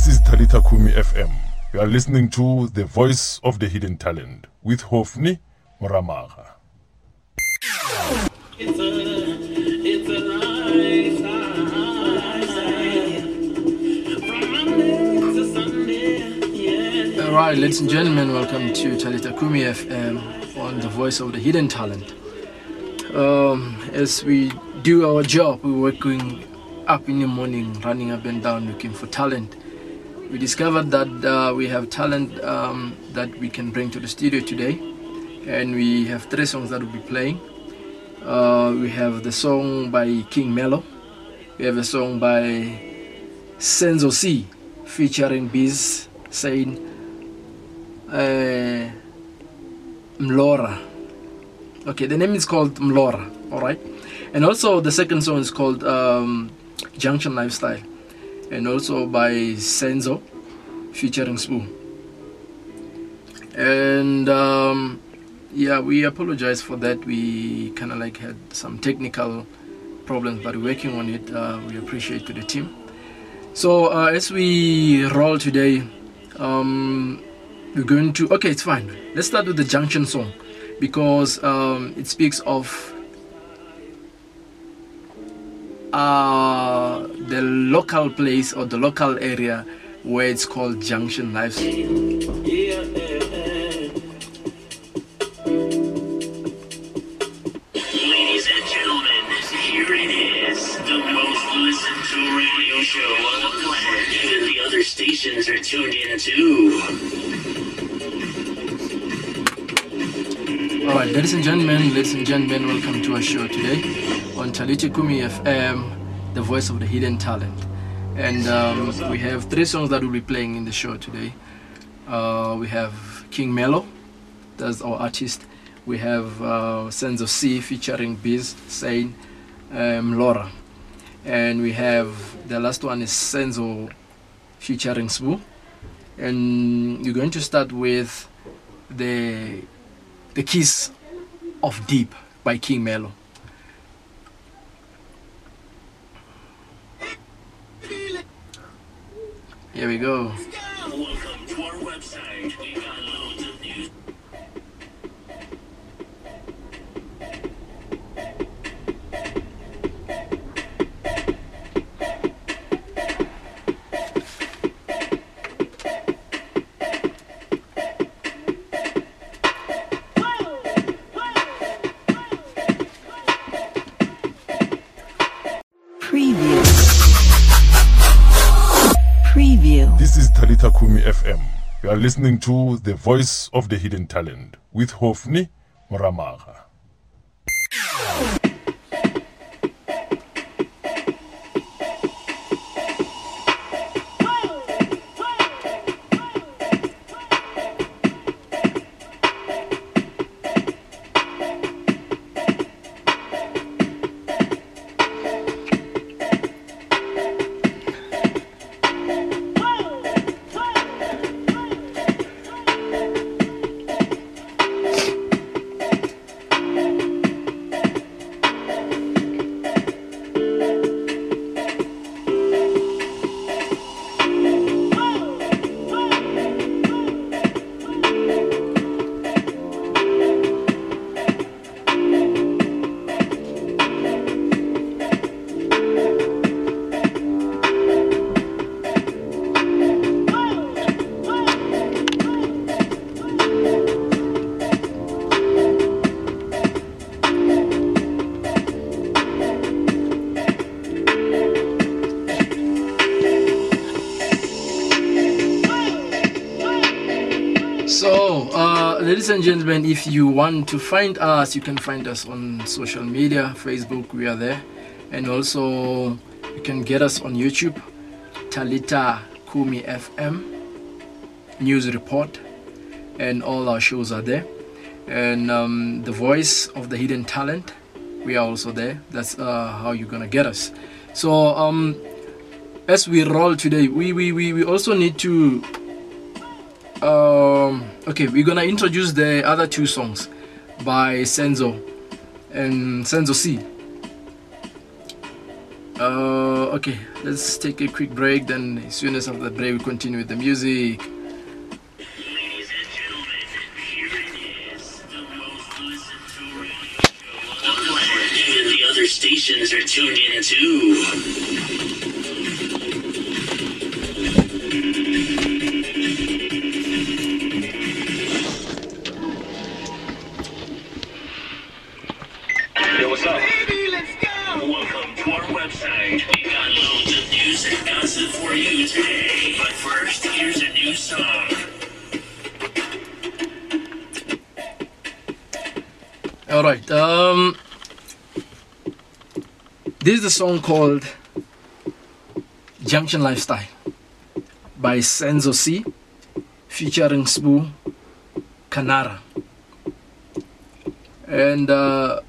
This is Talita Kumi FM. You are listening to The Voice of the Hidden Talent with Hofni Moramaga. It's a, it's a lifestyle. From Monday to Sunday, yeah. All right, ladies and gentlemen, welcome to Talita Kumi FM on the Voice of the Hidden Talent. Um, as we do our job, we're working up in the morning, running up and down looking for talent. We discovered that uh, we have talent um, that we can bring to the studio today, and we have three songs that we'll be playing. Uh, we have the song by King Mello, we have a song by Senzo C featuring Biz saying uh, Mlora. Okay, the name is called Mlora, alright? And also the second song is called um, Junction Lifestyle, and also by Senzo featuring Sbu. And um, yeah, we apologize for that. We kind of like had some technical problems, but working on it. Uh, we appreciate to the team. So uh, as we roll today, um, we're going to okay it's fine let's start with the junction song because um, it speaks of uh, the local place or the local area where it's called junction life Yeah, yeah, yeah. Ladies and gentlemen, here it is, the most listened to radio show on the planet. The other stations are tuned in too. all right ladies and gentlemen ladies and gentlemen welcome to our show today on Talita Kumi FM the voice of the hidden talent. And um, we have three songs that we'll be playing in the show today. Uh, we have King Mello that's our artist. We have uh, Senzo C featuring Biz saying um, Laura. And we have the last one is Senzo featuring Sbu. And you're going to start with the the Kiss of Deep by King Mello. Here we go. Kumi FM. You are listening to The Voice of the Hidden Talent with Hofni Moramaga. Ladies and gentlemen, if you want to find us, you can find us on social media Facebook, we are there. And also, you can get us on YouTube, Talita Kumi FM, News Report, and all our shows are there. And um, The Voice of the Hidden Talent, we are also there. That's uh, how you're gonna get us. So, um, as we roll today, we, we, we, we also need to um, okay, we're gonna introduce the other two songs by Senzo and Senzo C. Uh, okay, let's take a quick break. Then, as soon as after the break, we continue with the music. Stations are tuned in too. All right. Um, this is the song called "Junction Lifestyle" by Senzo C, featuring Sbu Kanara, and uh,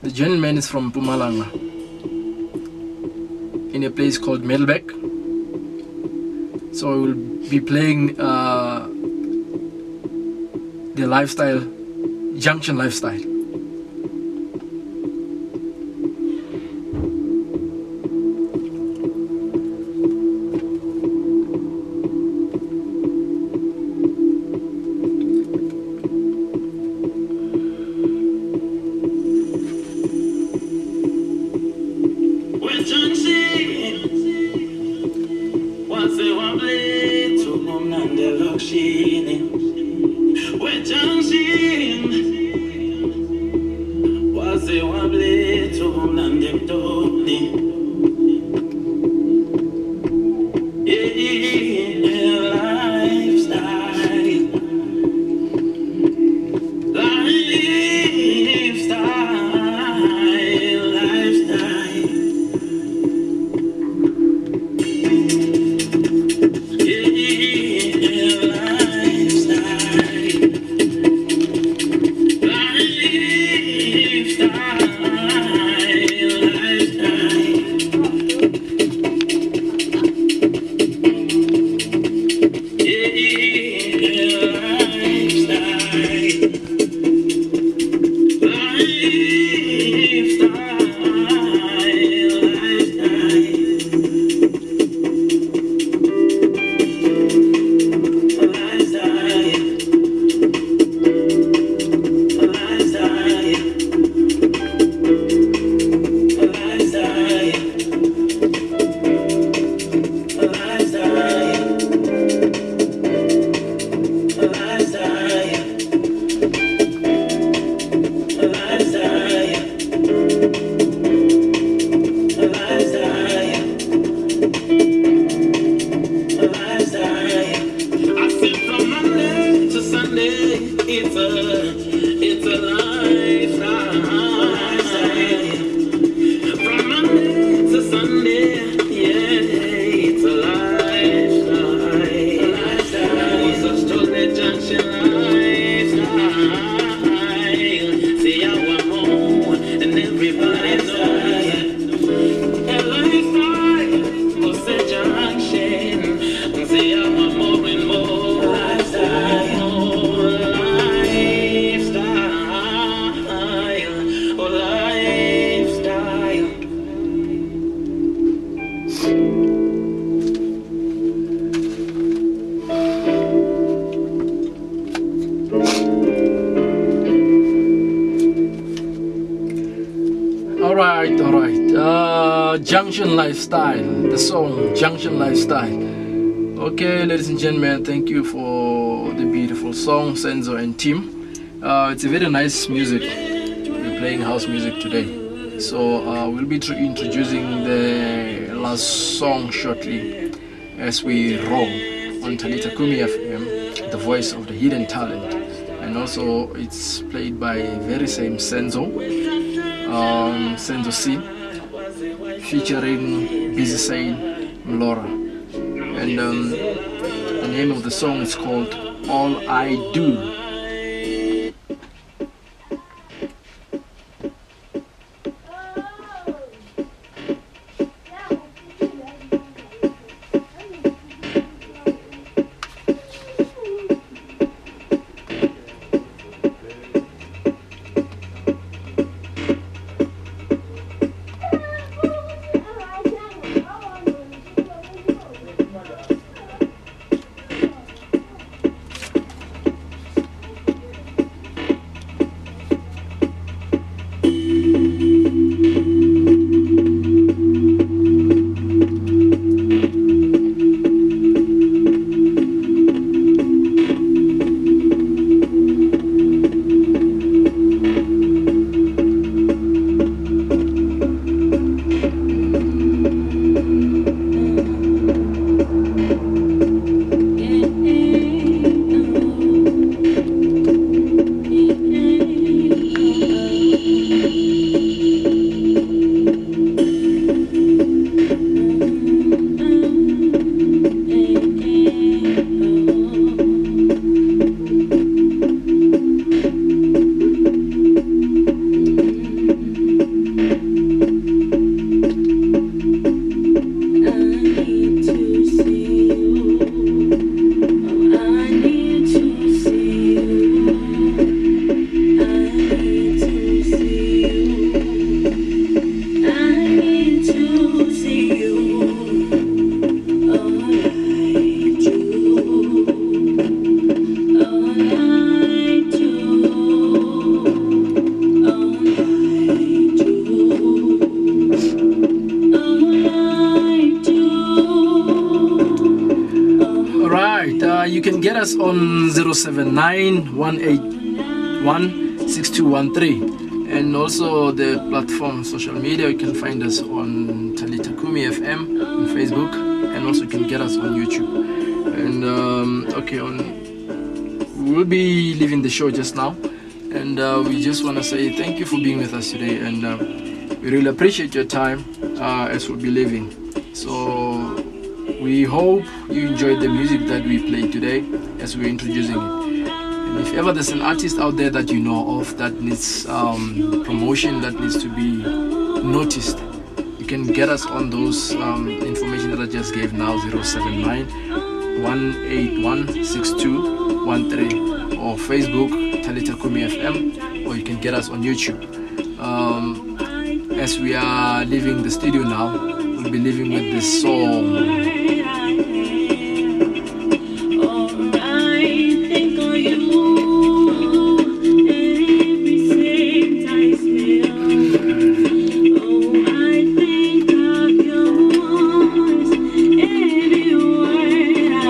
the gentleman is from Mpumalanga, in a place called Melbeck. So I will be playing uh, the lifestyle, Junction Lifestyle. Junction Lifestyle, the song Junction Lifestyle. Okay, ladies and gentlemen, thank you for the beautiful song, Senzo and team. Uh, it's a very nice music. We're playing house music today. So uh, we'll be tr- introducing the last song shortly as we roll on Talita Kumi FM, the voice of the hidden talent. And also, it's played by very same Senzo, um, Senzo C, featuring Busy Sane Laura. And um, the name of the song is called All I Do. On 079 181 6213. And also the platform social media, you can find us on Talita Kumi FM on Facebook, and also you can get us on YouTube. And um, okay, on we'll be leaving the show just now, and uh, we just want to say thank you for being with us today, and uh, we really appreciate your time uh, as we'll be leaving. So we hope you enjoyed the music that we played today as we're introducing it. And if ever there's an artist out there that you know of that needs um, promotion, that needs to be noticed, you can get us on those um, information that I just gave now 079 181 6213 or Facebook Talita Kumi FM or you can get us on YouTube. Um, as we are leaving the studio now, we'll be leaving with this song